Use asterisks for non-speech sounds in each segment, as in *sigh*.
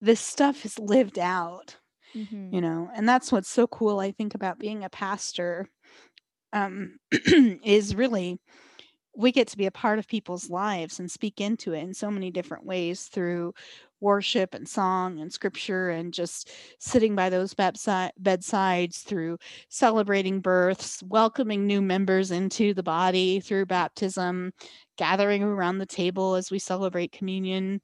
this stuff is lived out Mhm. you know and that's what's so cool i think about being a pastor um *clears throat* is really we get to be a part of people's lives and speak into it in so many different ways through worship and song and scripture and just sitting by those bedsi- bedsides through celebrating births welcoming new members into the body through baptism gathering around the table as we celebrate communion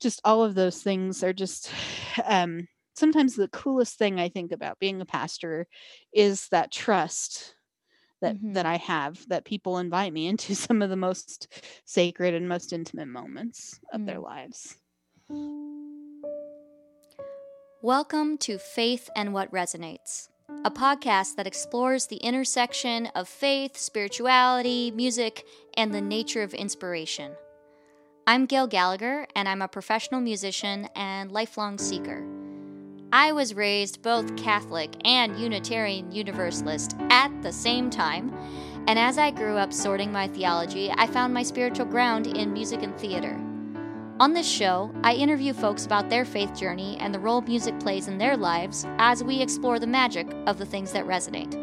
just all of those things are just *sighs* um sometimes the coolest thing I think about being a pastor is that trust that Mhm. that I have that people invite me into *laughs* some of the most sacred and most intimate moments of their Mm. lives. Welcome to Faith and What Resonates, a podcast that explores the intersection of faith, spirituality, music, and the nature of inspiration. I'm Gail Gallagher, and I'm a professional musician and lifelong seeker. I was raised both Catholic and Unitarian Universalist at the same time, and as I grew up sorting my theology, I found my spiritual ground in music and theater. On this show, I interview folks about their faith journey and the role music plays in their lives as we explore the magic of the things that resonate.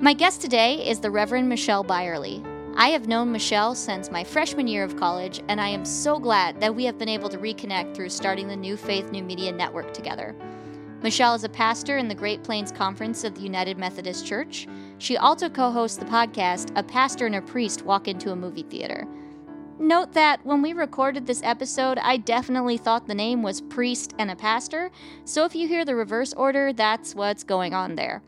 My guest today is the Reverend Michelle Byerly. I have known Michelle since my freshman year of college, and I am so glad that we have been able to reconnect through starting the New Faith New Media Network together. Michelle is a pastor in the Great Plains Conference of the United Methodist Church. She also co hosts the podcast A Pastor and a Priest Walk into a Movie Theater. Note that when we recorded this episode, I definitely thought the name was Priest and a Pastor, so if you hear the reverse order, that's what's going on there.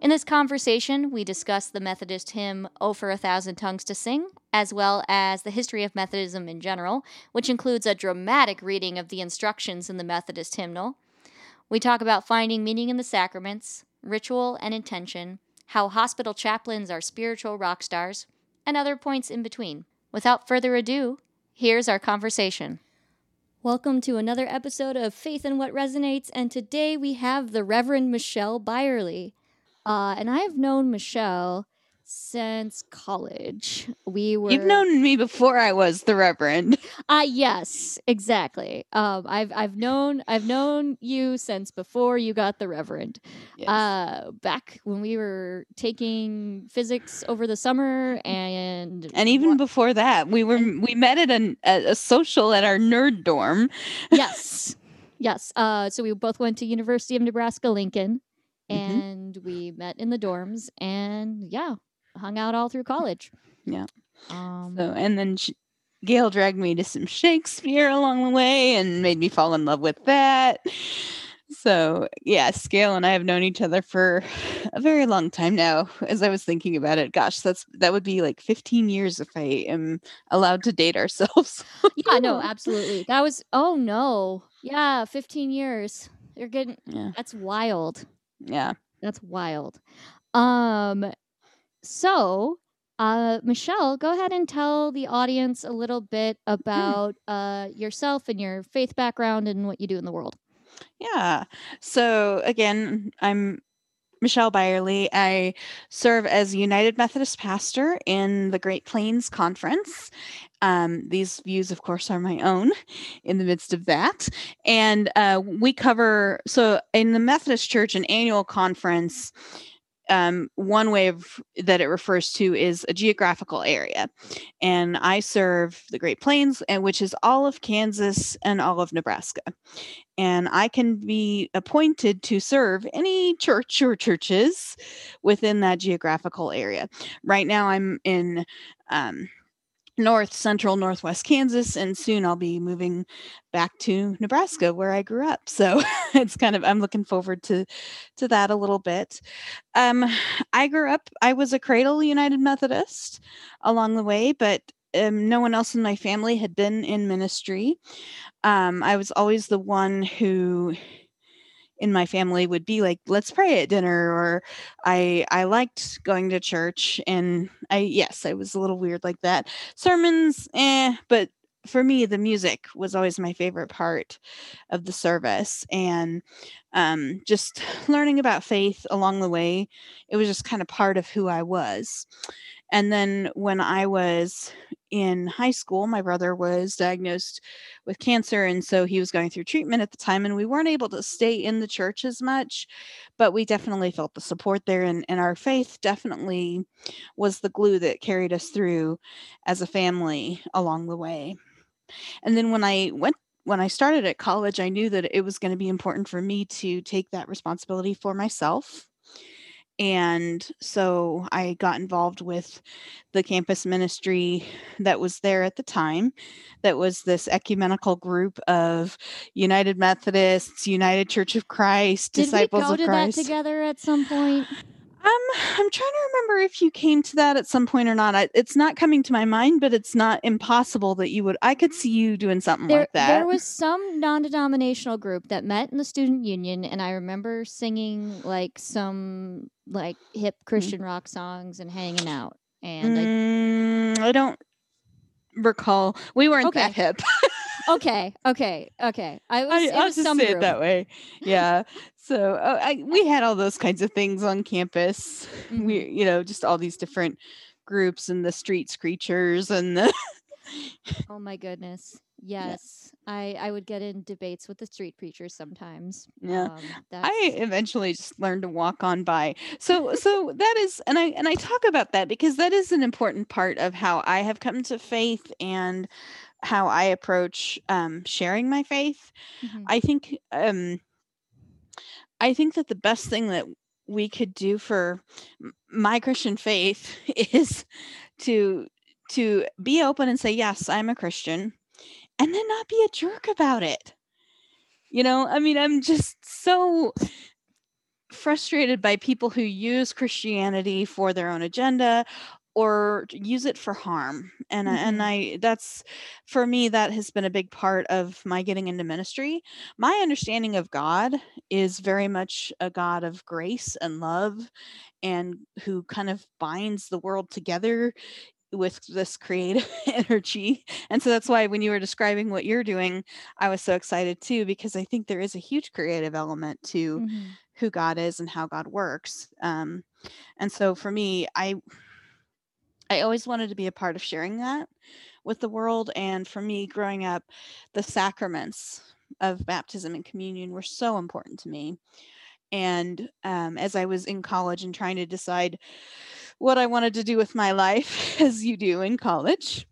In this conversation, we discuss the Methodist hymn O for a Thousand Tongues to Sing, as well as the history of Methodism in general, which includes a dramatic reading of the instructions in the Methodist hymnal. We talk about finding meaning in the sacraments, ritual and intention, how hospital chaplains are spiritual rock stars, and other points in between. Without further ado, here's our conversation. Welcome to another episode of Faith and What Resonates, and today we have the Reverend Michelle Byerly. Uh, and I have known Michelle since college. We were You've known me before I was the Reverend. *laughs* uh yes, exactly. Um I've I've known I've known you since before you got the Reverend. Yes. Uh back when we were taking physics over the summer and and even wa- before that, we were we met at an, a, a social at our nerd dorm. *laughs* yes. Yes. Uh so we both went to University of Nebraska Lincoln Mhm. and we met in the dorms and yeah, hung out all through college. *laughs* Yeah. Um So and then she, Gail dragged me to some Shakespeare along the way and made me fall in love with that. So yes, Gail and I have known each other for a very long time now. As I was thinking about it, gosh, that's that would be like 15 years if I am allowed to date ourselves. *laughs* yeah, no, absolutely. That was oh no. Yeah, 15 years. You're getting yeah, that's wild. Yeah. That's wild. Um so uh Michelle, go ahead and tell the audience a little bit about uh yourself and your faith background and what you do in the world. Yeah. So again, I'm Michelle Byerly. I serve as United Methodist pastor in the Great Plains Conference. Um, these views, of course, are my own in the midst of that. And uh, we cover, so in the Methodist Church, an annual conference. Um, one way of that it refers to is a geographical area, and I serve the Great Plains, and which is all of Kansas and all of Nebraska and I can be appointed to serve any church or churches within that geographical area. Right now, I'm in um, north central northwest Kansas, and soon I'll be moving back to Nebraska where I grew up. So *laughs* it's kind of I'm looking forward to to that a little bit. Um, I grew up. I was a cradle United Methodist along the way, but um, no one else in my family had been in ministry um, I was always the one who in my family would be like, let's pray at dinner, or I I liked going to church. And I yes, I was a little weird like that. Sermons, eh, but for me, the music was always my favorite part of the service. And um, just learning about faith along the way, it was just kind of part of who I was. And then when I was in high school, my brother was diagnosed with cancer. And so he was going through treatment at the time. And we weren't able to stay in the church as much, but we definitely felt the support there. And, and our faith definitely was the glue that carried us through as a family along the way. And then when I went when I started at college, I knew that it was going to be important for me to take that responsibility for myself and so I got involved with the campus ministry that was there at the time. That was this ecumenical group of United Methodists, United Church of Christ, Did Disciples we go of to Christ. that together at some point? Um, I'm trying to remember if you came to that at some point or not. I, it's not coming to my mind, but it's not impossible that you would. I could see you doing something There, like that. there was some non-denominational group that met in the student union, and I remember singing like some like hip Hmm. Christian rock songs and hanging out. And I, Mm, I don't recall. We weren't Okay. that hip. *laughs* okay, okay, okay. I was. I, it I'll was just say group. it that way. Yeah. so uh, I, we had all those kinds of things on campus. Mhm. We, you know, just all these different groups and the street screechers and the. Oh my goodness. *laughs* Yes, I I would get in debates with the street preachers sometimes. Yeah. Um, that's, I eventually just learned to walk on by. So so that is and I and I talk about that because that is an important part of how I have come to faith and how I approach um, sharing my faith. Mhm. I think um I think that the best thing that we could do for my Christian faith *laughs* is to to be open and say yes, I'm a Christian and then not be a jerk about it. You know, I mean, I'm just so frustrated by people who use Christianity for their own agenda or use it for harm. And I and. I that's for me that has been a big part of my getting into ministry. My understanding of God is very much a God of grace and love and who kind of binds the world together with this creative *laughs* energy. And so that's why when you were describing what you're doing, I was so excited too because I think there is a huge creative element to Mhm. who God is and how God works. Um, and so for me, I I always wanted to be a part of sharing that with the world. And for me, growing up, the sacraments of baptism and communion were so important to me. And um, as I was in college and trying to decide what I wanted to do with my *laughs* life, as you do in college,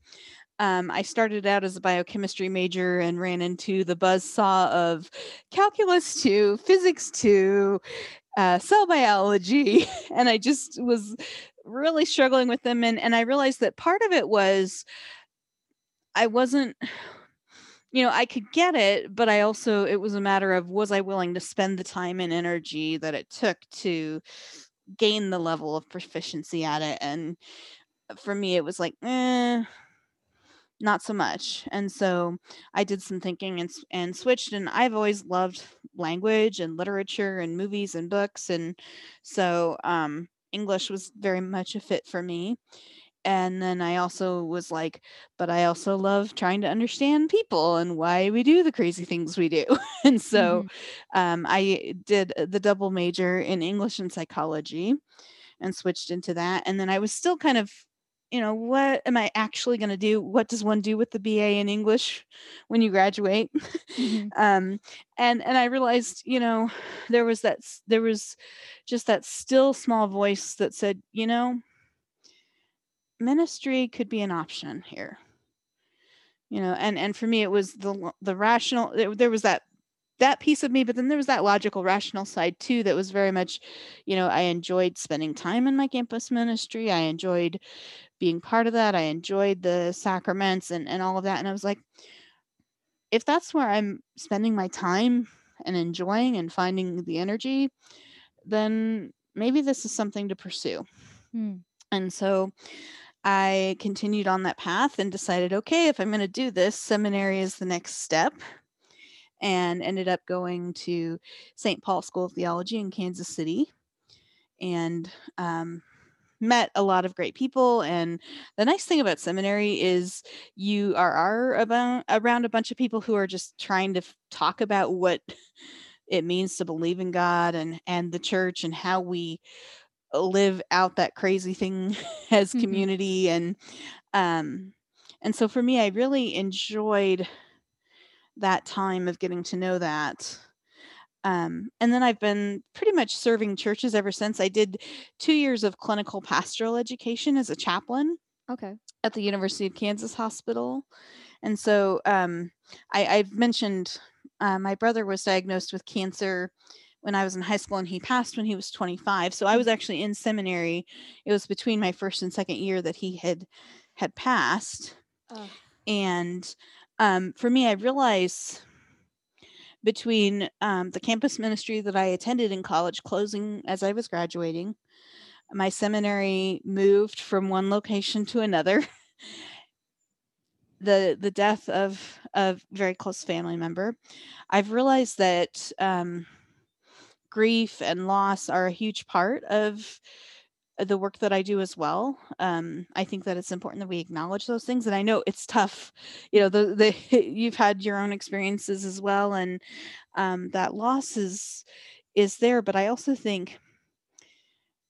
um, I started out as a biochemistry major and ran into the buzz saw of calculus to physics to uh, cell biology, *laughs* and I just was really struggling with them. And and I realized that part of it was I wasn't. *sighs* You know, I could get it, but I also, it was a matter of was I willing to spend the time and energy that it took to gain the level of proficiency at it. And for me, it was like, eh, not so much. And so I did some thinking and and switched. And I've always loved language and literature and movies and books, and so um, English was very much a fit for me. And then I also was like, but I also love trying to understand people and why we do the crazy things we do. *laughs* and so um, I did the double major in English and psychology and switched into that. And then I was still kind of, you know, what am I actually going to do? What does one do with the BA in English when you graduate? Mhm. *laughs* um, and and I realized, you know, there was that there was just that still small voice that said, you know, ministry could be an option here. You know, and and for me, it was the the rational. There was that that piece of me but then there was that logical rational side too that was very much you know i enjoyed spending time in my campus ministry i enjoyed being part of that i enjoyed the sacraments and, and all of that and i was like if that's where i'm spending my time and enjoying and finding the energy then maybe this is something to pursue Hmm. and so I continued on that path and decided, okay, if I'm going to do this, seminary is the next step. And ended up going to St. Paul School of Theology in Kansas City and um, met a lot of great people. And the nice thing about seminary is you are, are about, around a bunch of people who are just trying to f- talk about what *laughs* it means to believe in God and and the church and how we live out that crazy thing *laughs* as Mhm. community and um and so for me I really enjoyed that time of getting to know that um, and then I've been pretty much serving churches ever since. I did two years of clinical pastoral education as a chaplain Okay. at the University of Kansas Hospital. And so um, I, I've mentioned uh, my brother was diagnosed with cancer when I was in high school and he passed when he was 25. So I was actually in seminary. It was between my first and second year that he had had passed. Ugh. And um, for me, I realized between um, the campus ministry that I attended in college closing as I was graduating, my seminary moved from one location to another. *laughs* the the death of a very close family member, I've realized that um, grief and loss are a huge part of the work that I do as well. Um, I think that it's important that we acknowledge those things, and I know it's tough. You know, the the *laughs* you've had your own experiences as well, and um, that loss is is there. But I also think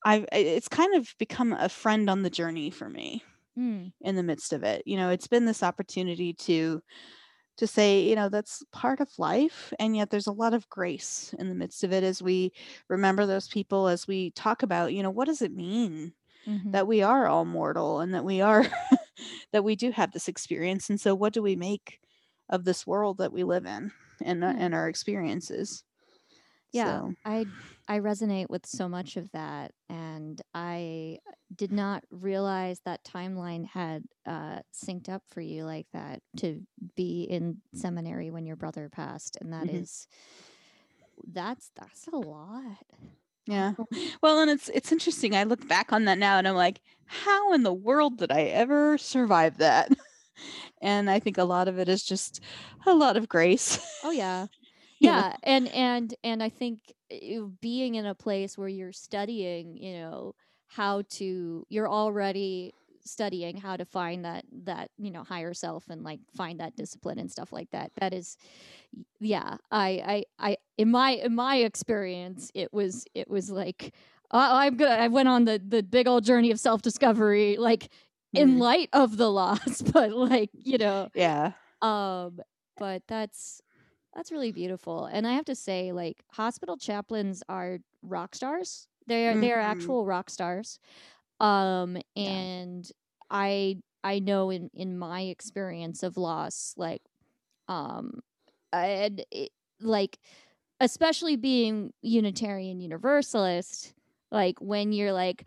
I've it's kind of become a friend on the journey for me Mm. in the midst of it. You know, it's been this opportunity to to say, you know, that's part of life and yet there's a lot of grace in the midst of it as we remember those people as we talk about, you know, what does it mean Mhm. that we are all mortal and that we are *laughs* that we do have this experience and so what do we make of this world that we live in and Yeah. and our experiences? Yeah, So, I I resonate with so much of that, and I did not realize that timeline had uh, synced up for you like that to be in seminary when your brother passed, and that Mhm. is that's that's a lot. yeah. *laughs* Well, and it's it's interesting. I look back on that now and I'm like, how in the world did I ever survive that? *laughs* and I think a lot of it is just a lot of grace. Oh yeah. Yeah, *laughs* and and and I think uh, being in a place where you're studying, you know, how to you're already studying how to find that that, you know, higher self and like find that discipline and stuff like that. That is yeah, I I I in my in my experience, it was it was like uh, I'm gonna I went on the the big old journey of self-discovery like in Mhm. light of the *laughs* loss, but like, you know, Yeah. um, but that's that's really beautiful. And I have to say, like, hospital chaplains are rock stars. They're they are Mhm. actual rock stars. Um, Yeah. and I I know in in my experience of loss, like, um, and it, like, especially being Unitarian Universalist, like when you're like,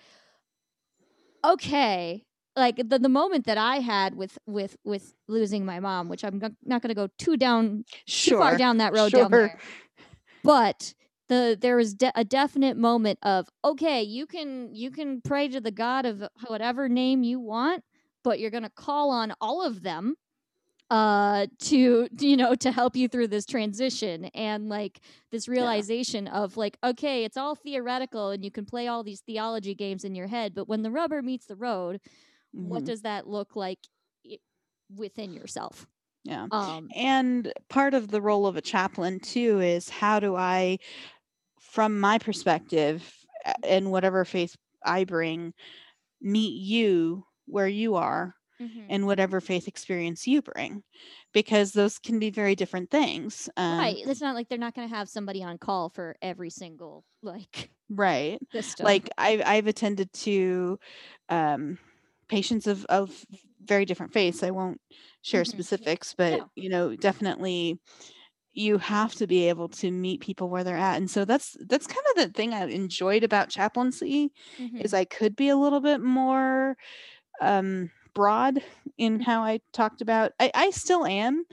okay like the, the moment that i had with with with losing my mom which i'm go- not going to go too down too far down that road down there. But the there was de- a definite moment of okay you can you can pray to the god of whatever name you want but you're going to call on all of them uh to you know to help you through this transition and like this realization of like okay it's all theoretical and you can play all these theology games in your head but when the rubber meets the road what Mhm. does that look like within yourself Yeah. um And part of the role of a chaplain too is how do I, from my perspective and whatever faith I bring, meet you where you are mhm. and whatever faith experience you bring, because those can be very different things. Um, right it's not like they're not going to have somebody on call for every single like Right. *laughs* system Like I've I've attended to um, patients of of very different faiths. I won't share Mhm. specifics, but you know, definitely you have to be able to meet people where they're at. And so that's that's kind of the thing I enjoyed about chaplaincy Mhm. is I could be a little bit more um broad in how I talked about I, I still am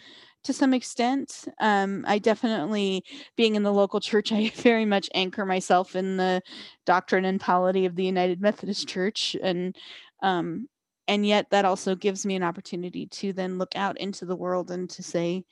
to some extent. Um, I definitely being in the local church, I *laughs* very much anchor myself in the doctrine and polity of the United Methodist Church and um and yet that also gives me an opportunity to then look out into the world and to say,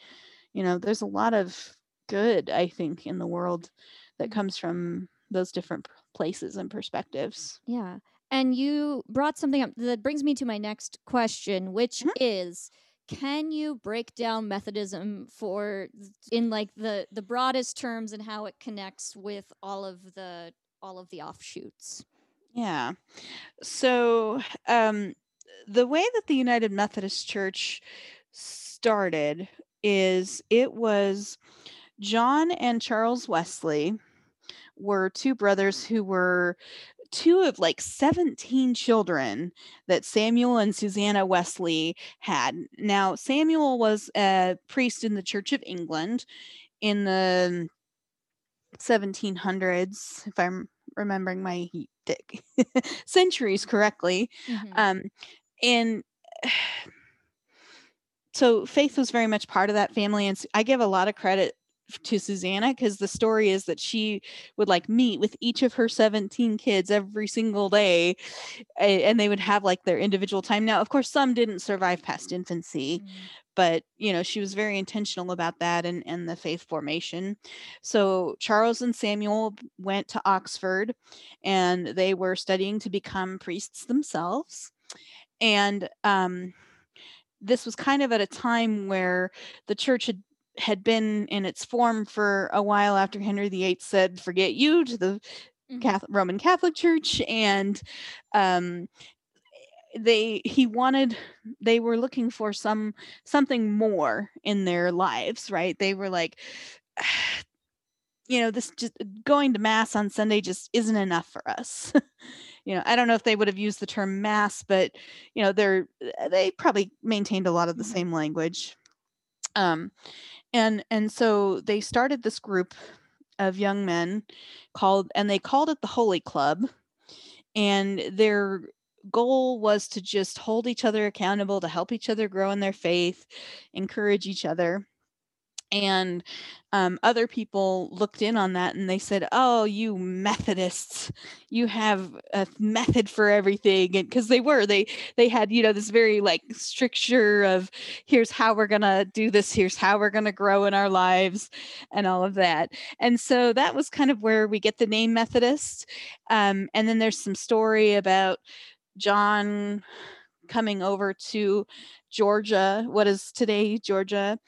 you know, there's a lot of good I think in the world that Mhm. comes from those different places and perspectives. Yeah. And you brought something up that brings me to my next question, which Mhm. is can you break down Methodism for in like the the broadest terms and how it connects with all of the all of the offshoots? Yeah. So, um, the way that the United Methodist Church started is it was John and Charles Wesley were two brothers who were two of like 17 children that Samuel and Susanna Wesley had. Now, Samuel was a priest in the Church of England in the 1700s, if I'm remembering my heat *laughs* centuries correctly. Mm-hmm. Um, and *sighs* so Faith was very much part of that family. And I give a lot of credit to Susanna because the story is that she would like meet with each of her 17 kids every single day and they would have like their individual time. Now, of course, some didn't survive past infancy, mm. but you know, she was very intentional about that and, and the faith formation. So Charles and Samuel went to Oxford and they were studying to become priests themselves. And um, this was kind of at a time where the church had had been in its form for a while after Henry VIII said, "Forget you" to the mm-hmm. Catholic, Roman Catholic Church, and um, they he wanted they were looking for some something more in their lives, right? They were like. *sighs* You know, this just going to mass on Sunday just isn't enough for us. *laughs* you know, I don't know if they would have used the term mass, but you know, they're they probably maintained a lot of the mm-hmm. same language. Um, and and so they started this group of young men called and they called it the holy club and their goal was to just hold each other accountable to help each other grow in their faith encourage each other and um, other people looked in on that and they said oh you methodists. You have a method for everything and because they were they they had you know this very like stricture of here's how we're gonna do this here's how we're gonna grow in our lives and all of that and so that was kind of where we get the name methodist um, and then there's some story about john coming over to Georgia, what is today Georgia,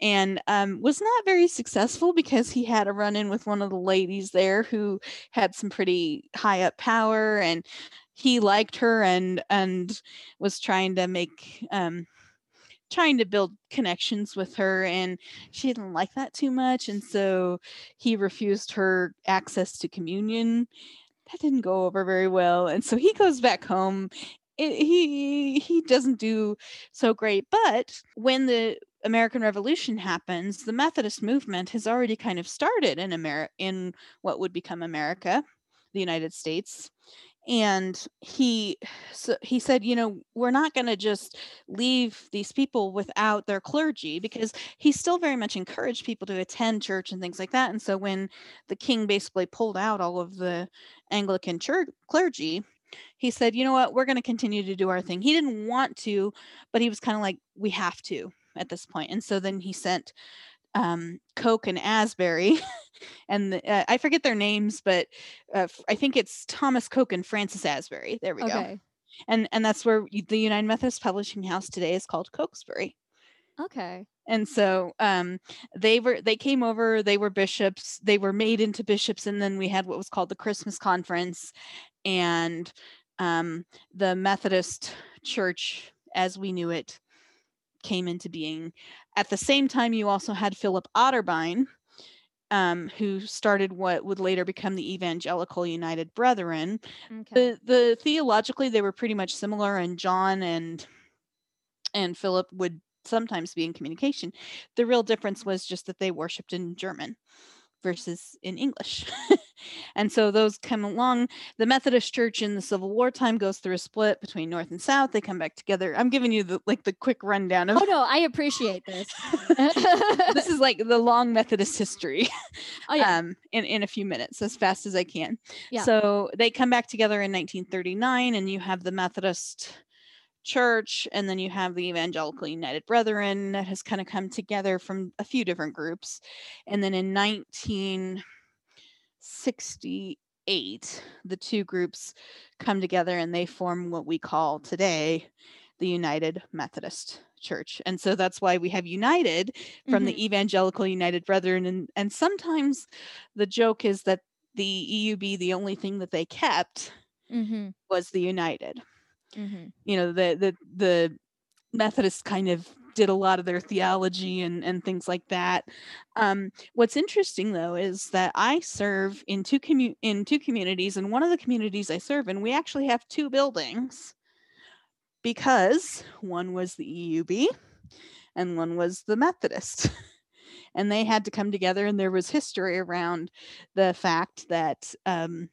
and um, was not very successful because he had a run in with one of the ladies there who had some pretty high up power, and he liked her and and was trying to make um, trying to build connections with her and she didn't like that too much and so he refused her access to communion. That didn't go over very well and so he goes back home it, he he doesn't do so great. But when the American Revolution happens, the Methodist movement has already kind of started in America, in what would become America, the United States. And he so he said, you know, we're not going to just leave these people without their clergy because he still very much encouraged people to attend church and things like that. And so when the king basically pulled out all of the Anglican church clergy, he said, you know what, we're going to continue to do our thing. He didn't want to, but he was kind of like, we have to at this point. And so then he sent um, Coke and Asbury, *laughs* and the, uh, I forget their names, but uh, I think it's Thomas Coke and Francis Asbury. There we okay. go. And and that's where the United Methodist Publishing House today is called Cokesbury. Okay. And so um, they were they came over. They were bishops. They were made into bishops, and then we had what was called the Christmas Conference, and um, the Methodist Church, as we knew it, came into being. At the same time, you also had Philip Otterbein, um, who started what would later become the Evangelical United Brethren. Okay. The the theologically they were pretty much similar, and John and and Philip would sometimes be in communication. The real difference was just that they worshipped in German versus in English. *laughs* and so those come along. The Methodist Church in the Civil War time goes through a split between North and South. They come back together. I'm giving you the like the quick rundown of Oh no, I appreciate this. *laughs* this is like the long Methodist history. *laughs* Oh yeah. Um in, in a few minutes, as fast as I can. Yeah. So they come back together in 1939 and you have the Methodist church and then you have the evangelical united brethren that has kind of come together from a few different groups and then in 1968 the two groups come together and they form what we call today the united methodist church. And so that's why we have United from the Evangelical United Brethren. And, and sometimes the joke is that the EUB, the only thing that they kept Mm-hmm. was the United. Mm-hmm. You know, the the the Methodists kind of did a lot of their theology and and things like that. Um, what's interesting though is that I serve in two commu- in two communities, and one of the communities I serve in, we actually have two buildings because one was the EUB and one was the Methodist. *laughs* And they had to come together, and there was history around the fact that um,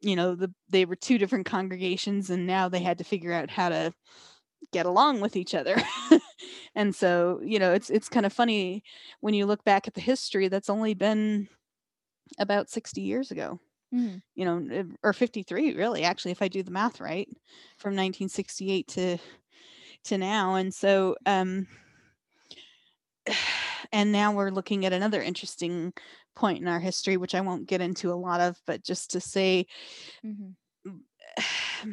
you know the they were two different congregations and now they had to figure out how to get along with each other *laughs* and so you know it's it's kind of funny when you look back at the history that's only been about 60 years ago Mm-hmm. you know or 53 really actually if i do the math right from 1968 to to now and so um and now we're looking at another interesting point in our history which i won't get into a lot of but just to say Mm-hmm. *sighs*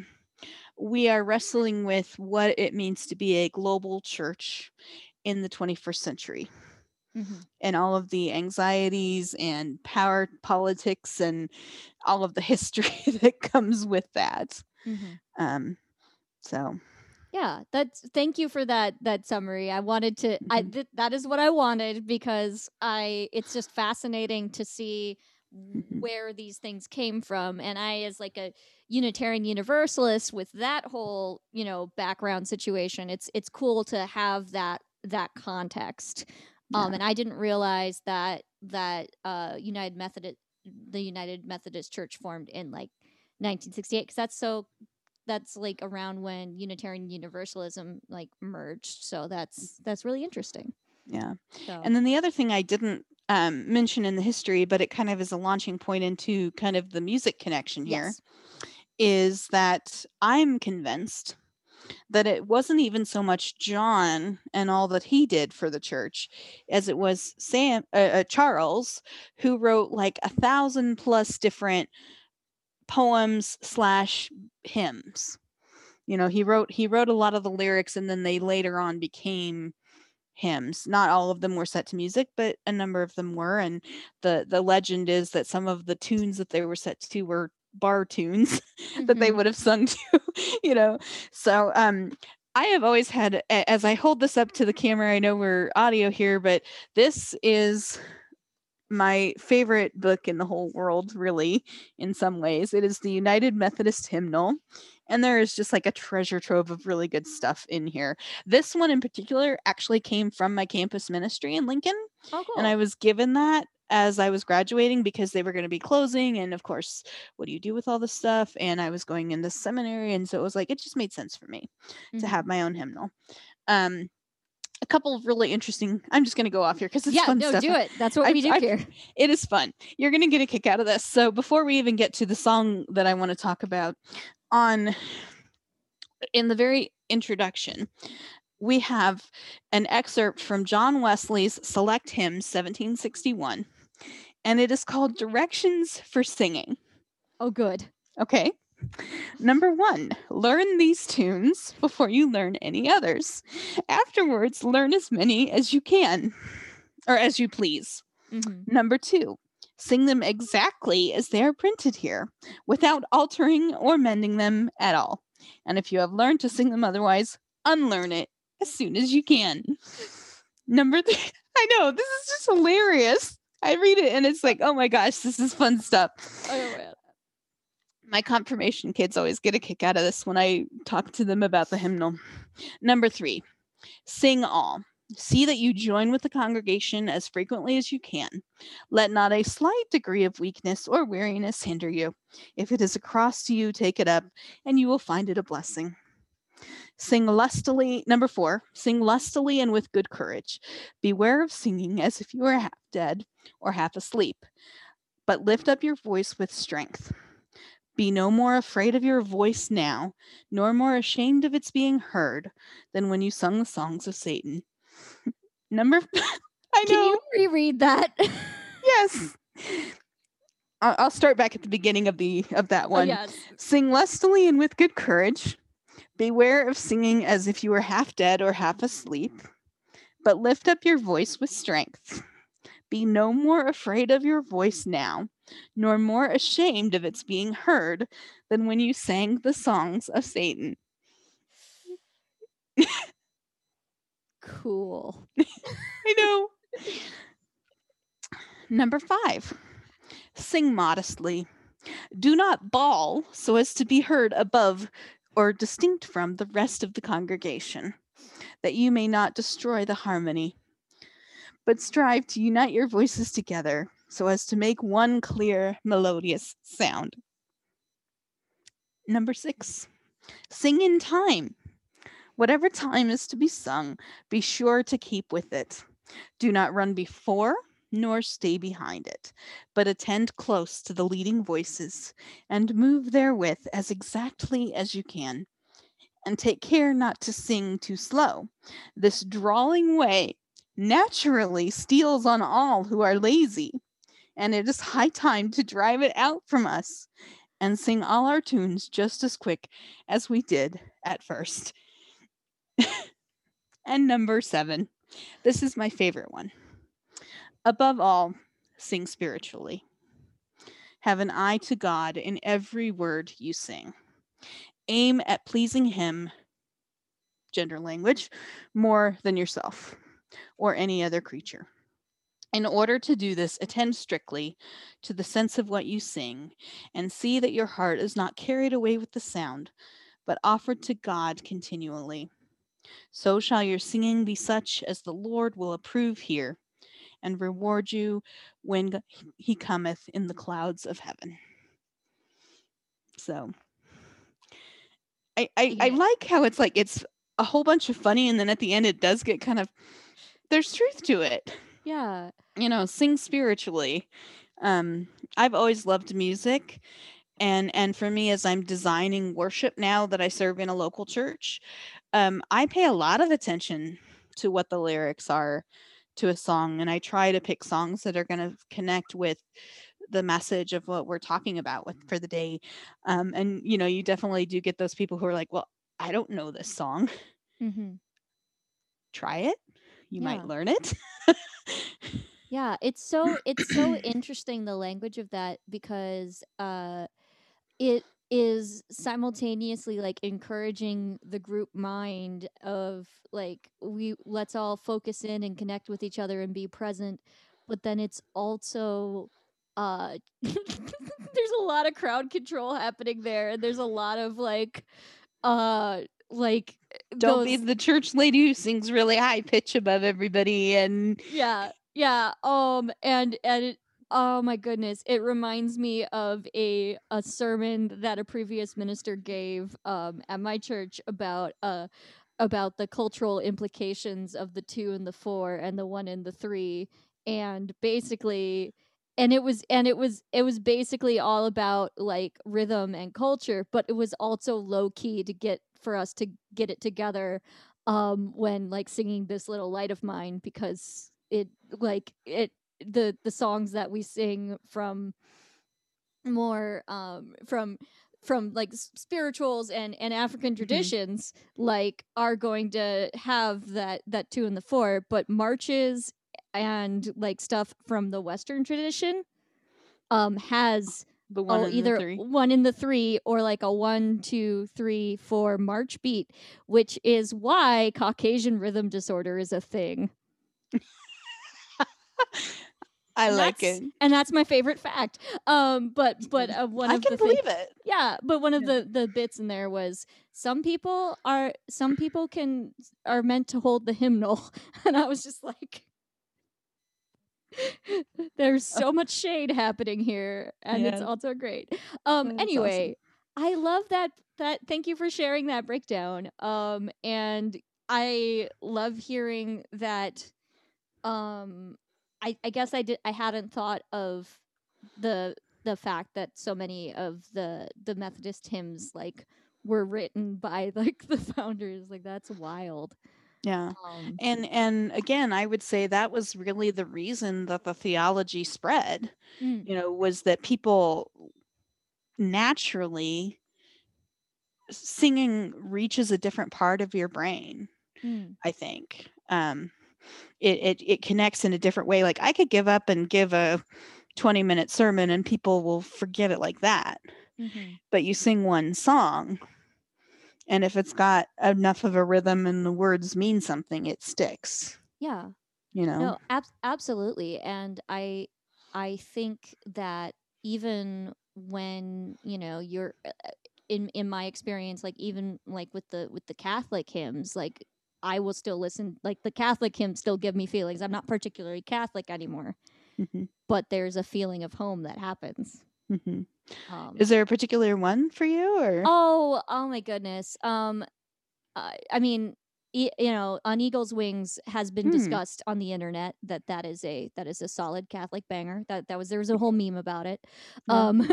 we are wrestling with what it means to be a global church in the 21st century Mm-hmm. and all of the anxieties and power politics and all of the history *laughs* that comes with that Mm-hmm. um so Yeah, that's thank you for that that summary. I wanted to I Mhm. th- that is what I wanted because I it's just fascinating to see Mhm. where these things came from and I as like a Unitarian Universalist with that whole, you know, background situation, it's it's cool to have that that context. Um and I didn't realize that that uh United Methodist the United Methodist Church formed in like 1968 cuz that's so that's like around when Unitarian Universalism like merged. So that's that's really interesting. yeah So and then the other thing i didn't um, mention in the history but it kind of is a launching point into kind of the music connection here yes. is that I'm convinced that it wasn't even so much John and all that he did for the church as it was Sam uh, uh, Charles who wrote like a thousand plus different poems slash hymns. You know, he wrote he wrote a lot of the lyrics and then they later on became hymns. Not all of them were set to music, but a number of them were and the the legend is that some of the tunes that they were set to were bar tunes *laughs* that they Mhm. would have sung *laughs* to, you know. So um I have always had as I hold this up to the camera, I know we're audio here, but this is my favorite book in the whole world, really, in some ways. It is the United Methodist Hymnal. And there is just like a treasure trove of really good stuff in here. This one in particular actually came from my campus ministry in Lincoln Oh, cool. and I was given that as I was graduating because they were going to be closing and of course what do you do with all this stuff and I was going into seminary and so it was like it just made sense for me to Mhm. have my own hymnal. Um a couple of really interesting I'm just going to go off here cuz it's yeah, fun no, stuff. do it. That's what I- we do I- here. It is fun. You're going to get a kick out of this. So before we even get to the song that I want to talk about on in the very introduction we have an excerpt from John Wesley's Select Hymns 1761 and it is called Directions for Singing. Oh, good. Okay. Number one, learn these tunes before you learn any others. Afterwards, learn as many as you can or as you please. Mhm. Number two, sing them exactly as they are printed here without altering or mending them at all. And if you have learned to sing them otherwise, unlearn it as soon as you can. Number three, *laughs* I know this is just hilarious. I read it and it's like, oh my gosh, this is fun stuff. Oh, man. My confirmation kids always get a kick out of this when I talk to them about the hymnal. Number three, sing all. See that you join with the congregation as frequently as you can. Let not a slight degree of weakness or weariness hinder you. If it is a cross to you, take it up, and you will find it a blessing. Sing lustily. Number four, sing lustily and with good courage. Beware of singing as if you were half dead or half asleep, but lift up your voice with strength. Be no more afraid of your voice now, nor more ashamed of its being heard than when you sung the songs of Satan. *laughs* Number, *laughs* I know. Can you reread that? yes. *laughs* I'll start back at the beginning of the of that Oh, one. yes. Sing lustily and with good courage. Beware of singing as if you were half dead or half asleep, but lift up your voice with strength. Be no more afraid of your voice now, nor more ashamed of its being heard than when you sang the songs of Satan. Cool. *laughs* I know. Number five, sing modestly. Do not bawl so as to be heard above or distinct from the rest of the congregation, that you may not destroy the harmony. But strive to unite your voices together so as to make one clear, melodious sound. Number six, sing in time. Whatever time is to be sung, be sure to keep with it. Do not run before nor stay behind it, but attend close to the leading voices and move therewith as exactly as you can. And take care not to sing too slow. This drawling way naturally steals on all who are lazy, and it is *laughs* high time to drive it out from us and sing all our tunes just as quick as we did at first. *laughs* and number seven. This is my favorite one. Above all, sing spiritually. Have an eye to God in every word you sing. Aim at pleasing Him, gender language, more than yourself or any other creature. In order to do this, attend strictly to the sense of what you sing and see that your heart is not carried away with the sound, but offered to God continually. So shall your singing be such as the Lord will approve here and reward you when he cometh in the clouds of heaven. So I, I, I like how it's like it's a whole bunch of funny and then at the end it does get kind of there's truth to it. Yeah. You know, sing spiritually. Um I've always loved music and and for me as I'm designing worship now that I serve in a local church, um I pay a lot of attention to what the lyrics are to a song and I try to pick songs that are going to connect with the message of what we're talking about with for the day. Um, and you know, you definitely do get those people who are like, "Well, I don't know this song." Mm-hmm. Try it. You Yeah. might learn it. *laughs* Yeah, it's so it's so *clears throat* interesting the language of that because uh it is simultaneously like encouraging the group mind of like we let's all focus in and connect with each other and be present but then it's also uh *laughs* there's a lot of crowd control happening there and there's a lot of like uh like don't be the church lady who sings really high pitch above everybody and yeah yeah um and and it, oh my goodness it reminds me of a a sermon that a previous minister gave um at my church about uh about the cultural implications of the two and the four and the one and the three and basically and it was and it was it was basically all about like rhythm and culture but it was also low key to get for us to get it together um when like singing this little light of mine because it like it the the songs that we sing from more um from from like spirituals and and african traditions like are going to have that that two and the four but marches and like stuff from the western tradition um has the one oh either one in the three or like a one two three four march beat which is why caucasian rhythm disorder is a thing *laughs* I And like it. and that's my favorite fact um but but uh, one I of can the thing- believe it. yeah but one of Yeah. the the bits in there was some people are some people can are meant to hold the hymnal *laughs* and i was just like *laughs* there's *laughs* so much shade happening here and it's also great um That's awesome. anyway i love that that thank you for sharing that breakdown um and i love hearing that um i i guess i did i hadn't thought of the the fact that so many of the the methodist hymns like were written by like the *laughs* founders like that's wild Yeah. um And and again, I would say that was really the reason that the theology spread. Mm. You know, was that people naturally singing reaches a different part of your brain Mm. i think um it, it it connects in a different way like i could give up and give a 20 minute sermon and people will forget it like that Mhm. but you sing one song and if it's got enough of a rhythm and the words mean something it sticks Yeah. you know No, ab- absolutely. And I I think that even when, you know, you're uh, in in my experience like even like with the with the Catholic hymns, like I will still listen like the Catholic hymns still give me feelings. I'm not particularly Catholic anymore, Mhm, but there's a feeling of home that happens. mhm. Um is there a particular one for you or Oh, oh my goodness. Um, uh, I mean, you know, on Eagle's Wings has been Hmm. discussed on the internet that that is a that is a solid Catholic banger. That that was there was a whole *laughs* meme about it. Yeah. Um,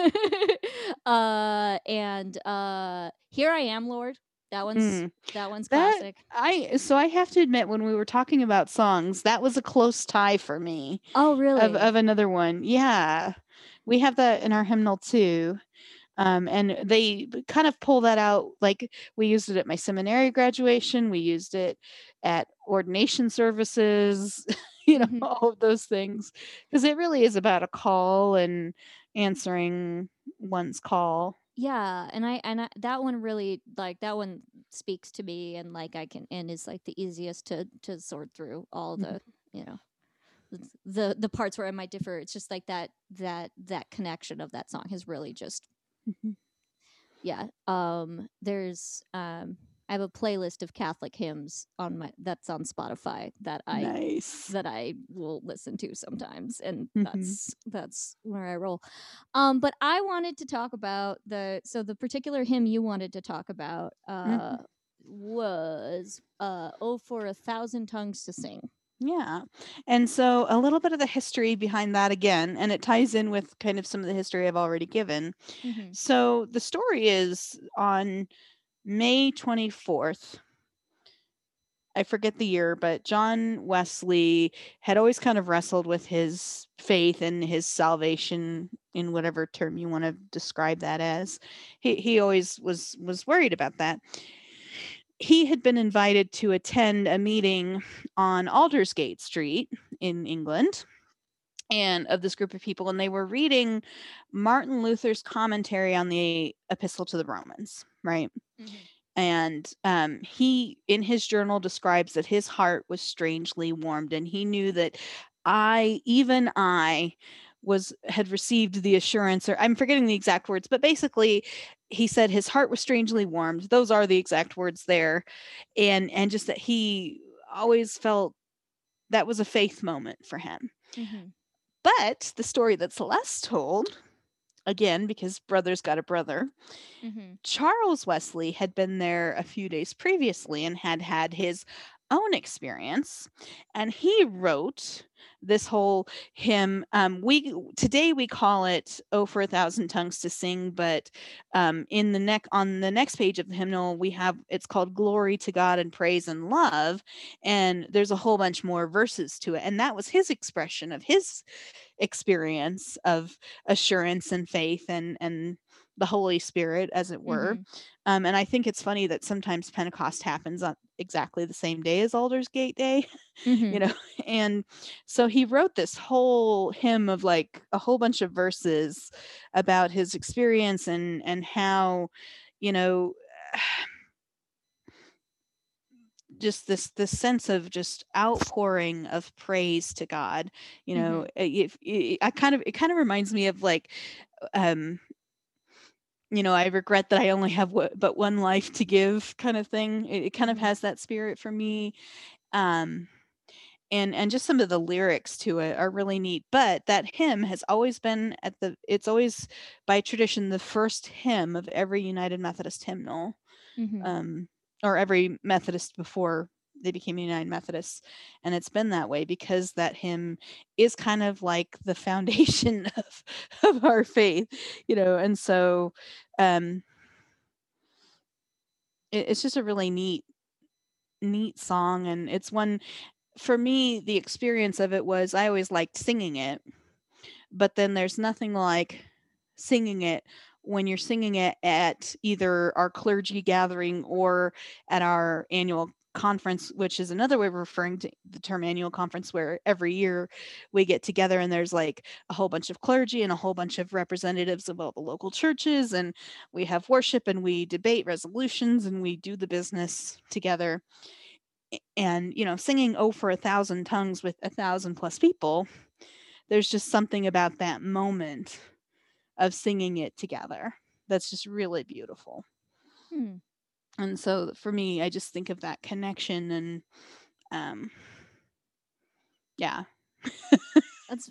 *laughs* uh, and uh, here I am, Lord. That one's Mm. that one's That- classic. I so I have to admit when we were talking about songs, that was a close tie for me Oh, really? of of another one. Yeah. We have that in our hymnal too. Um, and they kind of pull that out like we used it at my seminary graduation, we used it at ordination services, *laughs* you know, Mhm. all of those things because it really is about a call and answering one's call. Yeah, and I and I, that one really like that one speaks to me, and like I can and is like the easiest to to sort through all Mhm. the you know the the parts where I might differ. It's just like that that that connection of that song has really just Mhm. yeah. Um, there's um, I have a playlist of Catholic hymns on my that's on Spotify that I nice. that I will listen to sometimes, and Mhm. that's that's where I roll. Um, but I wanted to talk about the so the particular hymn you wanted to talk about uh, Mhm. was uh, "Oh for a Thousand Tongues to Sing." Yeah. And so a little bit of the history behind that again, and it ties in with kind of some of the history I've already given. Mhm. So the story is on May 24th. I forget the year, but John Wesley had always kind of wrestled with his faith and his salvation in whatever term you want to describe that as. He he always was was worried about that. He had been invited to attend a meeting on Aldersgate Street in England and of this group of people and they were reading Martin Luther's commentary on the epistle to the Romans, right? And um, he in his journal describes that his heart was strangely warmed and he knew that i even i was had received the assurance or i'm forgetting the exact words but basically he said his heart was strangely warmed. Those are the exact words there. And and just that he always felt that was a faith moment for him. Mhm. but the story that celeste told again because brother's got a brother Mhm. Charles Wesley had been there a few days previously and had had his own experience and he wrote this whole hymn um we today we call it oh for a thousand tongues to sing but um in the neck on the next page of the hymnal we have it's called glory to god and praise and love and there's a whole bunch more verses to it and that was his expression of his experience of assurance and faith and and the Holy Spirit, as it were. Mhm. Um, and I think it's funny that sometimes Pentecost happens on exactly the same day as Aldersgate Day, Mhm. *laughs* you know. *laughs* And so he wrote this whole hymn of like a whole bunch of verses about his experience and and how, you know, just this this sense of just outpouring of praise to God. You know, if, if, I kind of it kind of reminds me of like um you know, I regret that I only have what, but one life to give kind of thing. It, it kind of Mhm. has that spirit for me. Um, and and just some of the lyrics to it are really neat. But that hymn has always been at the it's always by tradition the first hymn of every United Methodist hymnal. Mhm. Um, or every Methodist before they became United Methodists. And it's been that way because that hymn is kind of like the foundation *laughs* of, of our faith, you know, and so um it, it's just a really neat neat song and it's one for me the experience of it was i always liked singing it but then there's nothing like singing it when you're singing it at either our clergy gathering or at our annual conference, which is another way of referring to the term annual conference, where every year we get together and there's like a whole bunch of clergy and a whole bunch of representatives of all the local churches, and we have worship and we debate resolutions and we do the business together. And, you know, singing Oh for a Thousand Tongues with a thousand plus people, there's just something about that moment of singing it together. That's just really beautiful. Hmm. And so for me i just think of that connection and um yeah. *laughs* That's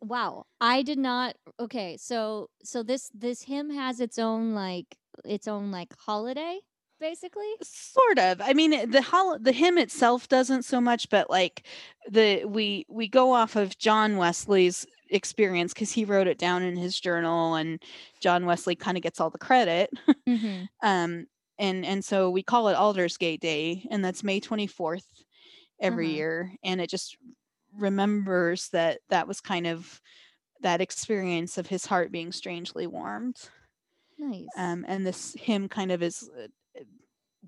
wow. I did not okay so so this this hymn has its own like its own like holiday basically? Sort of. I mean the hol- the hymn itself doesn't so much but like the we we go off of john wesley's experience because he wrote it down in his journal and john wesley kind of gets all the credit *laughs* mm-hmm. um and and so we call it Aldersgate Day, and that's May 24th every uh-huh. year, and it just remembers that that was kind of that experience of his heart being strangely warmed. Nice. Um, and this hymn kind of is uh, uh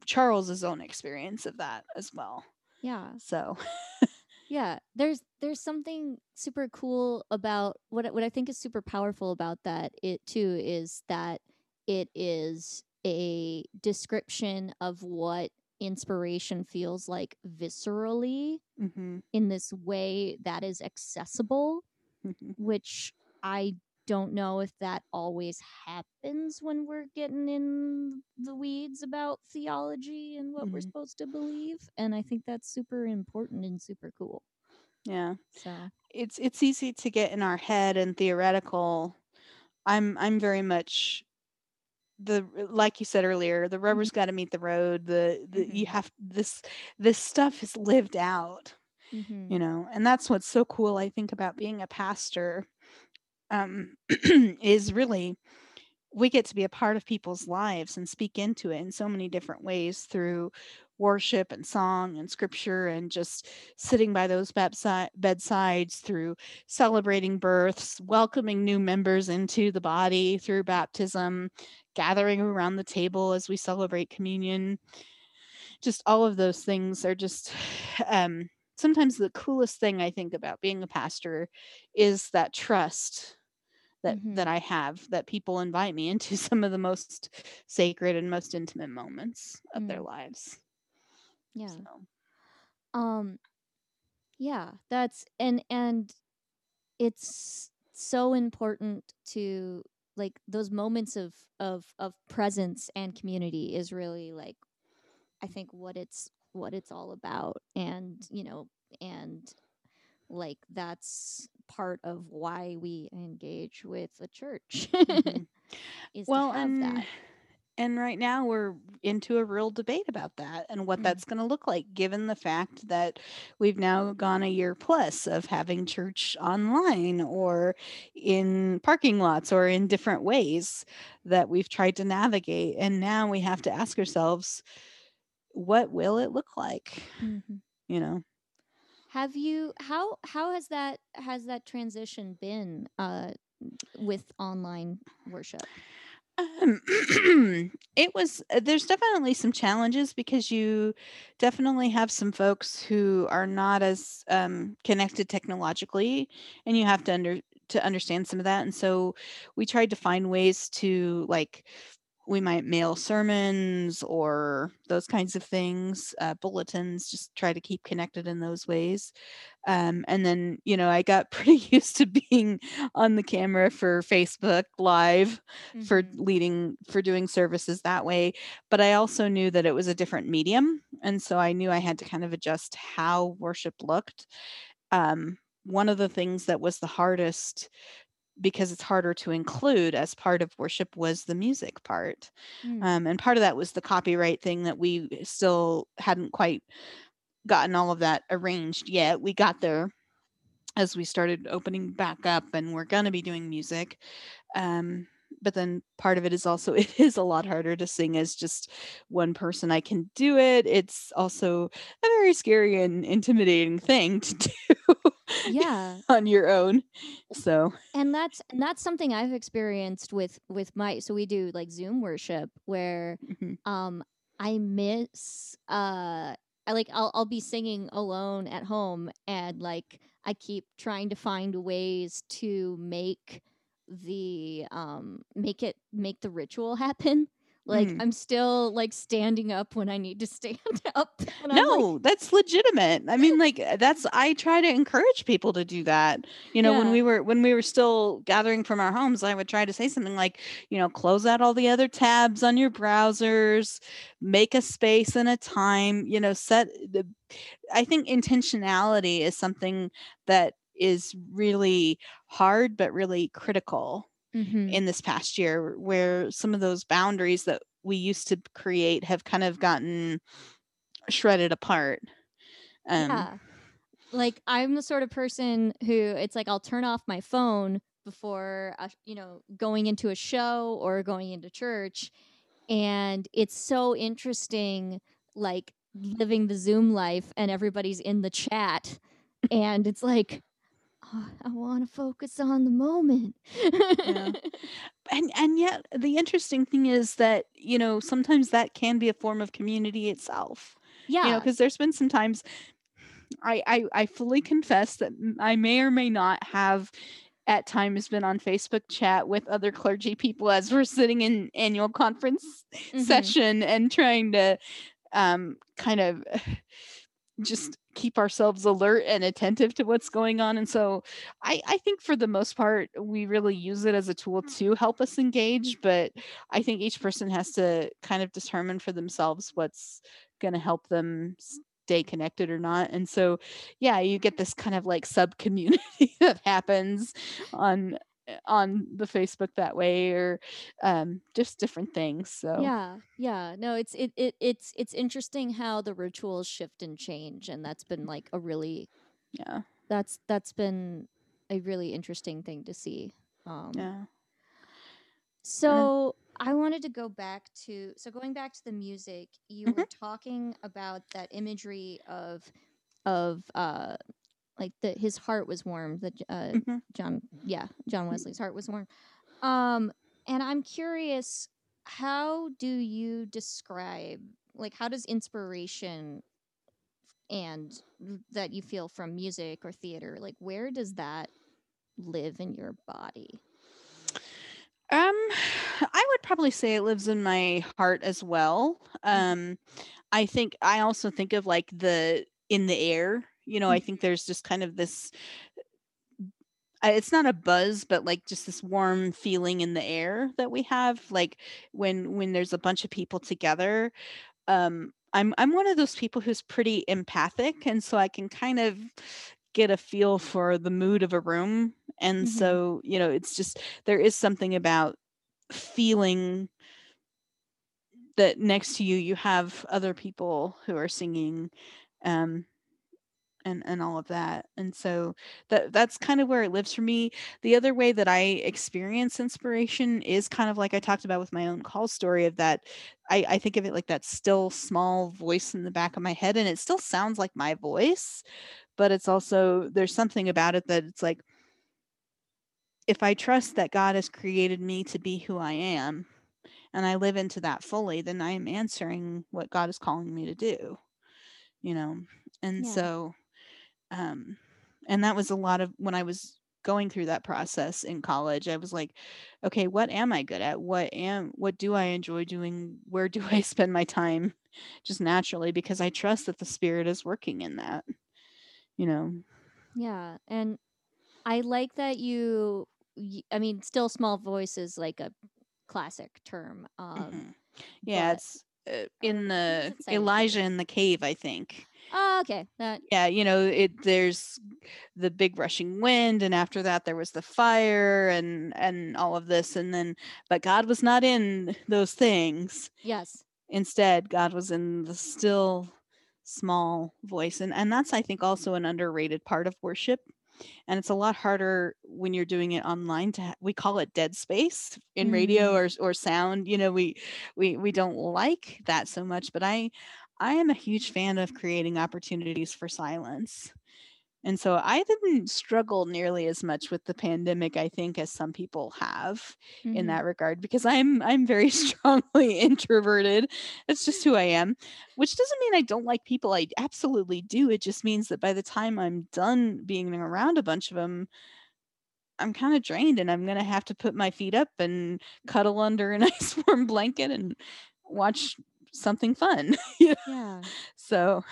Charles's own experience of that as well. Yeah. So. *laughs* yeah, there's there's something super cool about what what I think is super powerful about that. It too is that it is a description of what inspiration feels like viscerally mm-hmm. in this way that is accessible, mm-hmm. which I don't know if that always happens when we're getting in the weeds about theology and what mm-hmm. we're supposed to believe. And I think that's super important and super cool. Yeah. So it's it's easy to get in our head and theoretical. I'm I'm very much the like you said earlier the rubber's mm-hmm. got to meet the road the, the mm-hmm. you have this this stuff is lived out mm-hmm. you know and that's what's so cool i think about being a pastor um *clears throat* is really we get to be a part of people's lives and speak into it in so many different ways through worship and song and scripture and just sitting by those bedsides through celebrating births, welcoming new members into the body through baptism, gathering around the table as we celebrate communion. Just all of those things are just *sighs* um, sometimes the coolest thing I think about being a pastor is that trust that mm-hmm. that I have that people invite me into *laughs* some of the most sacred and most intimate moments of mm. their lives. Yeah. So. Um yeah, that's and and it's so important to like those moments of of of presence and community is really like I think what it's what it's all about and you know and like that's part of why we engage with the church mm-hmm. *laughs* is well, to have and that and right now we're into a real debate about that and what mm. that's going to look like, given the fact that we've now gone a year plus of having church online or in parking lots or in different ways that we've tried to navigate. And now we have to ask ourselves, what will it look like? Mm-hmm. You know? Have you how how has that has that transition been uh with online worship? Um, *clears throat* it was uh, there's definitely some challenges because you definitely have some folks who are not as um, connected technologically, and you have to under to understand some of that. And so we tried to find ways to like we might mail sermons or those kinds of things, uh, bulletins, just try to keep connected in those ways. Um, and then, you know, I got *laughs* pretty used to being on the camera for Facebook Live mm-hmm. for leading, for doing services that way. But I also knew that it was a different medium. And so I knew I had to kind of adjust how worship looked. Um, one of the things that was the hardest because it's harder to include as part of worship was the music part. Mm. Um, and part of that was the copyright thing that we still hadn't quite gotten all of that arranged yet. We got there as we started opening back up and we're going to be doing music. Um, but then part of it is also *laughs* it is a lot harder to sing as just one person i can do it it's also a very scary and intimidating thing to *laughs* do yeah. *laughs* on your own. So and that's and that's something i've experienced with with my so we do like zoom worship where mhm. um i miss uh I like I'll I'll be singing alone at home and like I keep trying to find ways to make the um make it make the ritual *laughs* happen like Mm. i'm still like standing up when i need to *laughs* stand up and I'm like, no that's legitimate. I mean like that's i try to encourage people to do that. You know when we were when we were still gathering from our homes i would try to say something like you know close out all the other tabs on your browsers make a space and a time you know set the i think intentionality is something that is really hard but really critical mhm. in this past year where some of those boundaries that we used to create have kind of gotten shredded apart um yeah like i'm the sort of person who it's like i'll turn off my phone before a, you know going into a show or going into church and it's so interesting like living the zoom life and everybody's in the chat and it's like oh, i want to focus on the moment Yeah. *laughs* and and yet the interesting thing is that you know sometimes that can be a form of community itself yeah you know because there's been some times I, I i fully confess that I may or may not have at times been on facebook chat with other clergy people as we're sitting in annual conference Mhm. session and trying to um kind of just keep ourselves alert and attentive to what's going on and so I, I think for the most part we really use it as a tool mm. to help us engage but i think each person has to kind of determine for themselves what's going to help them stay connected or not and so yeah you get this kind of like sub community *laughs* that happens on on the facebook that way or um just different things so Yeah, yeah. No, it's it, it it's it's interesting how the rituals shift and change, and that's been like a really yeah that's that's been a really interesting thing to see. Um, yeah So I wanted to go back to so going back to the music, you Mm-hmm. were talking about that imagery of of uh like the his heart was warm. That uh, Mhm. John, yeah, John Wesley's heart was warm. Um, and I'm curious, how do you describe like how does inspiration and that you feel from music or theater like where does that live in your body? Um, I would probably say it lives in my heart as well. Um, I think I also think of like the in the air. You know, I think there's just kind of this. It's not a buzz, but like just this warm feeling in the air that we have, like when when there's a bunch of people together. Um, I'm I'm one of those people who's pretty empathic, and so I can kind of get a feel for the mood of a room. And Mhm. so, you know, it's just there is something about feeling that next to you you have other people who are singing um and and all of that and so that that's kind of where it lives for me the other way that i experience inspiration is kind of like i talked about with my own call story of that i i think of it like that still small voice in the back of my head and it still sounds like my voice but it's also there's something about it that it's like if i trust that god has created me to be who i am and I live into that fully, then I am answering what God is calling me to do. You know, and Yeah. so, um, and that was a lot of when I was going through that process in college. I was like, okay, what am I good at? What am what do I enjoy doing? Where do *laughs* I spend my time? Just naturally, because I trust that the Spirit is working in that. You know, Yeah, and I like that you. i mean, still small voice is like a classic term. Um, Mhm. yeah, it's uh, in the does it say? Elijah in the cave, I think. Oh, okay. That yeah you know it there's the big rushing wind and after that there was the fire and and all of this and then but god was not in those things yes. instead god was in the still small voice and and that's i think also an underrated part of worship and it's a lot harder when you're doing it online to ha- we call it dead space in radio mm-hmm. or or sound you know we we we don't like that so much but i i am a huge fan of creating opportunities for silence And so I didn't struggle nearly as much with the pandemic, I think, as some people have mm-hmm. in that regard, because I'm I'm very *laughs* strongly introverted. It's just who I am. Which doesn't mean I don't like people. I absolutely do. It just means that by the time I'm done being around a bunch of them, I'm kind of drained and I'm going to have to put my feet up and cuddle under a *laughs* nice warm blanket and watch something fun. *laughs* Yeah. So,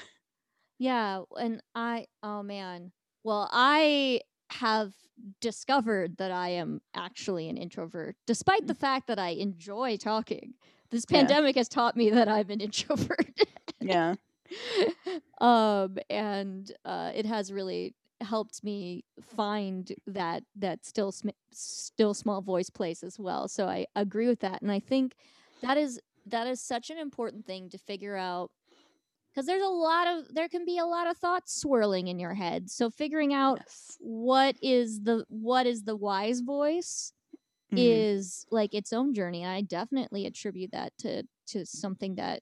yeah. And I, oh man. Well, I have discovered that I am actually an introvert, despite the mm. fact that I enjoy talking. This pandemic yeah. has taught me that I'm an *laughs* introvert. yeah. *laughs* Um, and uh, it has really helped me find that that still sm- still small voice place as well. So I agree with that, and I think that is that is such an important thing to figure out because there's a lot of there can be a lot of thoughts swirling in your head. So figuring out yes. what is the what is the wise voice mm. is like its own journey. I definitely attribute that to to something that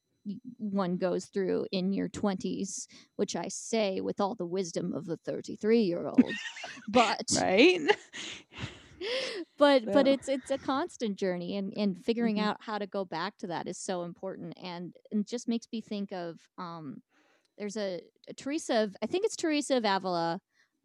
one goes through in your 20s which i say with all the wisdom of a 33 year old *laughs* but right *laughs* *laughs* but but it's it's a constant journey and and figuring mm-hmm. out how to go back to that is so important and and just makes me think of um there's a, a teresa of i think it's teresa of avila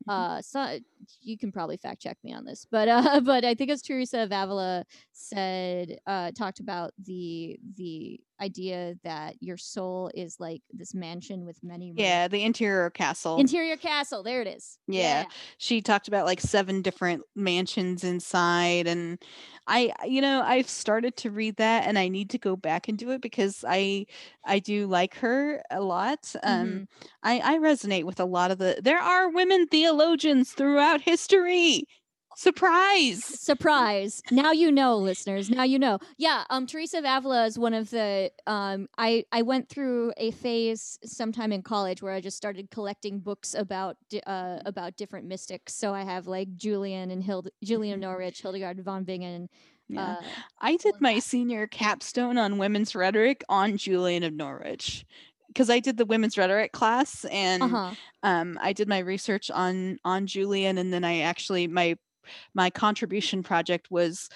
mm-hmm. uh so you can probably fact check me on this but uh *laughs* but i think it's teresa of avila said uh talked about the the idea that your soul is like this mansion with many rooms. yeah the interior castle interior castle there it is yeah. yeah. she talked about like seven different mansions inside and i you know i've started to read that and i need to go back and do it because i i do like her a lot um mm-hmm. i i resonate with a lot of the there are women theologians throughout history Surprise! Surprise! Now you know, listeners. Now you know. Yeah, um, Teresa of Avila is one of the. Um, I I went through a phase sometime in college where I just started collecting books about uh about different mystics. So I have like Julian and Hild Julian mm-hmm. Norwich, Hildegard von Bingen. Yeah. Uh, I did my senior capstone on women's rhetoric on Julian of Norwich because I did the women's rhetoric class and uh-huh. um, I did my research on on Julian, and then I actually my my contribution project was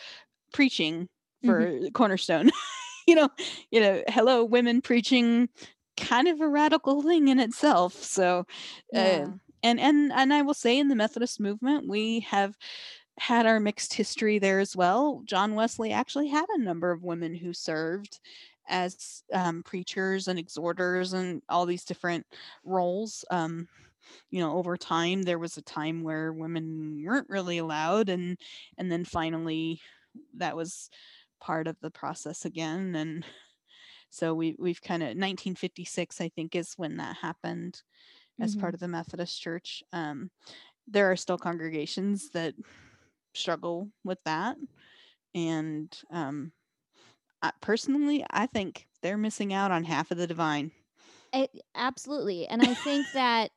preaching for mm-hmm. Cornerstone. *laughs* you know, you know, hello women preaching kind of a radical thing in itself. So uh, yeah. uh, and and and I will say in the Methodist movement we have had our mixed history there as well. John Wesley actually had a number of women who served as um, preachers and exhorters and all these different roles. Um, you know over time there was a time where women weren't really allowed and and then finally that was part of the process again and so we we've kind of 1956 I think is when that happened as mm-hmm. part of the Methodist Church um there are still congregations that struggle with that and um I, personally I think they're missing out on half of the divine it, absolutely and i think *laughs* that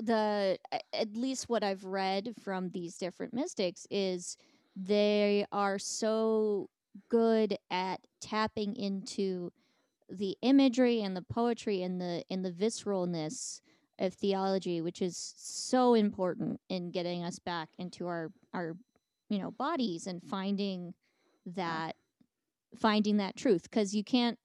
the at least what I've read from these different mystics is they are so good at tapping into the imagery and the poetry and the in the visceralness of theology which is so important in getting us back into our our you know bodies and finding that finding that truth. Because you can't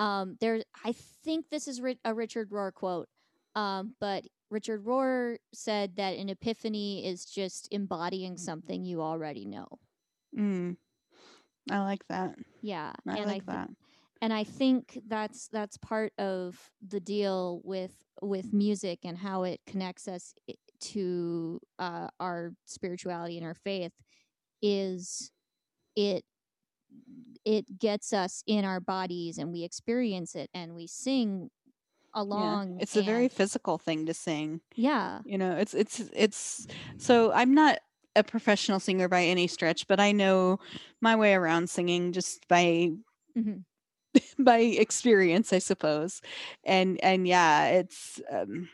um there i think this is a richard rohr quote um but Richard Rohr said that an epiphany is just embodying something you already know. Mm. I like that. Yeah, I and like I th- that. And I think that's that's part of the deal with with music and how it connects us to uh, our spirituality and our faith is it it gets us in our bodies and we experience it and we sing along. Yeah. It's and, a very physical thing to sing. Yeah. You know, it's it's it's so I'm not a professional singer by any stretch, but I know my way around singing just by mm-hmm. *laughs* by experience, I suppose. And and yeah, it's um,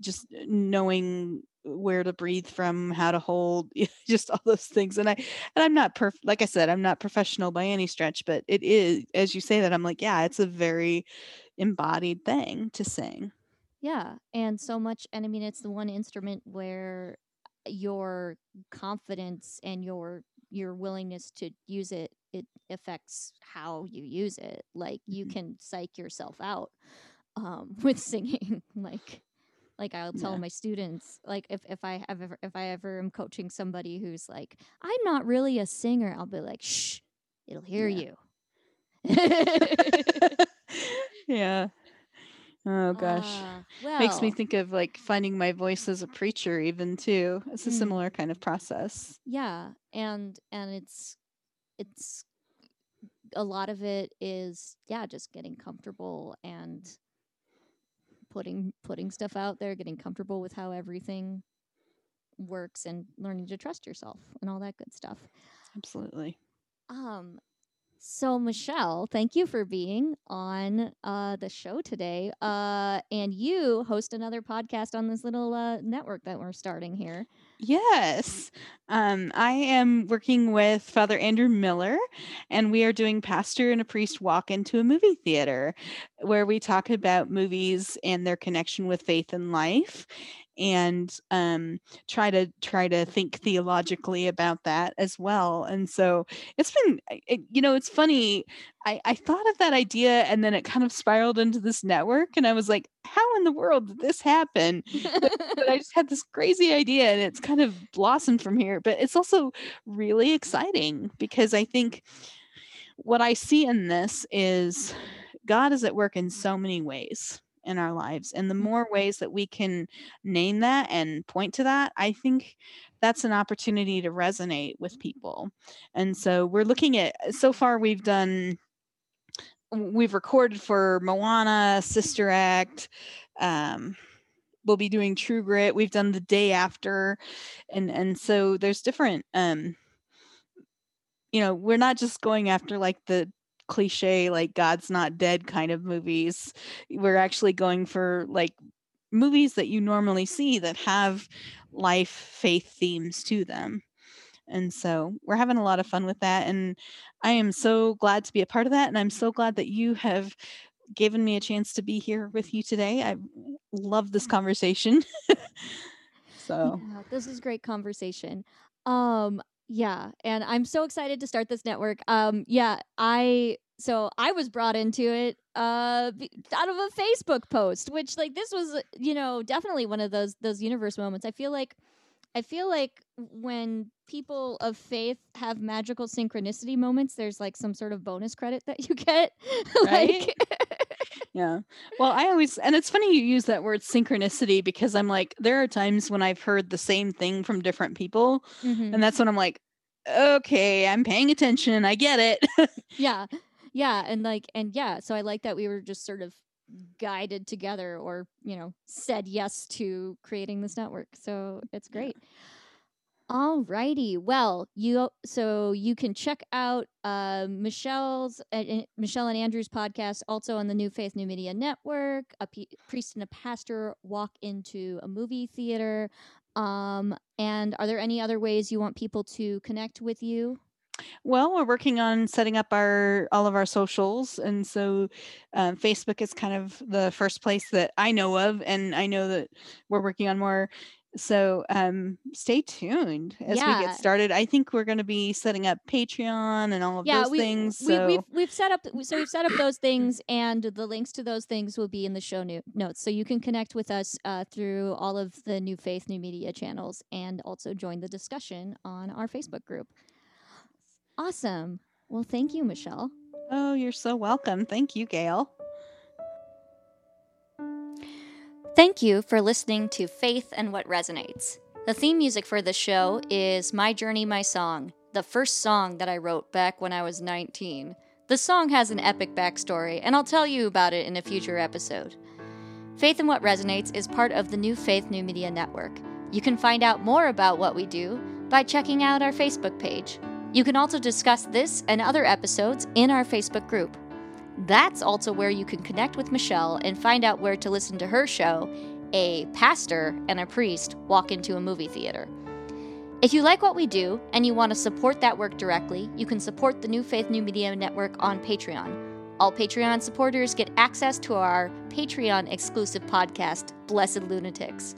just knowing where to breathe from how to hold *laughs* just all those things and i and i'm not perfect like i said i'm not professional by any stretch but it is as you say that i'm like yeah it's a very embodied thing to sing. Yeah. And so much, and I mean, it's the one instrument where your confidence and your your willingness to use it it affects how you use it like you Mhm. can psych yourself out um *laughs* with singing *laughs* like like I'll tell Yeah. my students like if if I have ever if I ever am coaching somebody who's like I'm not really a singer I'll be like shh it'll hear Yeah. you *laughs* yeah. Oh gosh. Ah, Makes me think of like finding my voice as a preacher even too. It's a Mm. similar kind of process. yeah and and it's it's a lot of it is yeah just getting comfortable and putting putting stuff out there getting comfortable with how everything works and learning to trust yourself and all that good stuff Absolutely. um so michelle thank you for being on uh the show today uh and you host another podcast on this little uh network that we're starting here Yes. Um, I am working with Father Andrew Miller, and we are doing Pastor and a Priest Walk into a Movie Theater, where we talk about movies and their connection with faith and life, and um, try to try to think theologically about that as well. And so it's been, it, you know, it's funny. I, I thought of that idea, and then it kind of spiraled into this network, and I was like, how in the world did this happen? but I *laughs* just had this crazy idea and it's kind of blossomed from here. But it's also really exciting because I think what I see in this is God is at work in so many ways in our lives. And the more mm-hmm. ways that we can name that and point to that, I think that's an opportunity to resonate with people. And so we're looking at so far we've done we've recorded for Moana, Sister Act, um, we'll be doing True Grit. We've done the day after, and and so there's different. Um, you know, we're not just going after like the cliche like God's not dead kind of movies. We're actually going for like movies that you normally see that have life faith themes to them. And so we're having a lot of fun with that. And I am so glad to be a part of that. And I'm so glad that you have given me a chance to be here with you today. I love this conversation. *laughs* so Yeah, this is great conversation. Um, yeah, and I'm so excited to start this network. Um, yeah, I so I was brought into it uh out of a Facebook post, which like this was you know definitely one of those those universe moments. I feel like I feel like when people of faith have magical synchronicity moments, there's like some sort of bonus credit that you get. *laughs* like yeah. Well, I always and it's funny you use that word synchronicity because I'm like there are times when I've heard the same thing from different people Mhm. and that's when I'm like okay, I'm paying attention. I get it. *laughs* yeah yeah and like and yeah so i like that we were just sort of guided together or you know said yes to creating this network. So it's Yeah. great. All righty well you so you can check out uh, michelle's uh, uh, michelle and andrew's podcast also on the new faith new media network a P- priest and a pastor walk into a movie theater. Um and are there any other ways you want people to connect with you Well, we're working on setting up our all of our socials, and so um, Facebook is kind of the first place that I know of, and I know that we're working on more. So um, stay tuned as we get started. I think we're going to be setting up Patreon and all of yeah, those we, things. we, So we've we've set up so we've set up *clears throat* those things, and the links to those things will be in the show no- notes, so you can connect with us uh, through all of the New Faith New Media channels, and also join the discussion on our Facebook group. Awesome. Well, thank you, Michelle. oh, you're so welcome. Thank you, Gail. Thank you for listening to Faith and What Resonates. The theme music for the show is My Journey, My Song, the first song that I wrote back when I was 19. The song has an epic backstory, and I'll tell you about it in a future episode. Faith and What Resonates is part of the New Faith New Media Network. You can find out more about what we do by checking out our Facebook page. You can also discuss this and other episodes in our Facebook group. That's also where you can connect with Michelle and find out where to listen to her show, A Pastor and a Priest Walk into a Movie Theater. If you like what we do and you want to support that work directly, you can support the New Faith New Media Network on Patreon. All Patreon supporters get access to our Patreon exclusive podcast, Blessed Lunatics.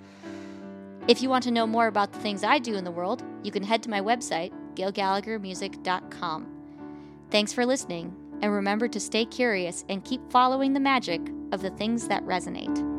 If you want to know more about the things I do in the world, you can head to my website, gailgallaghermusic.com. Thanks for listening, and remember to stay curious and keep following the magic of the things that resonate.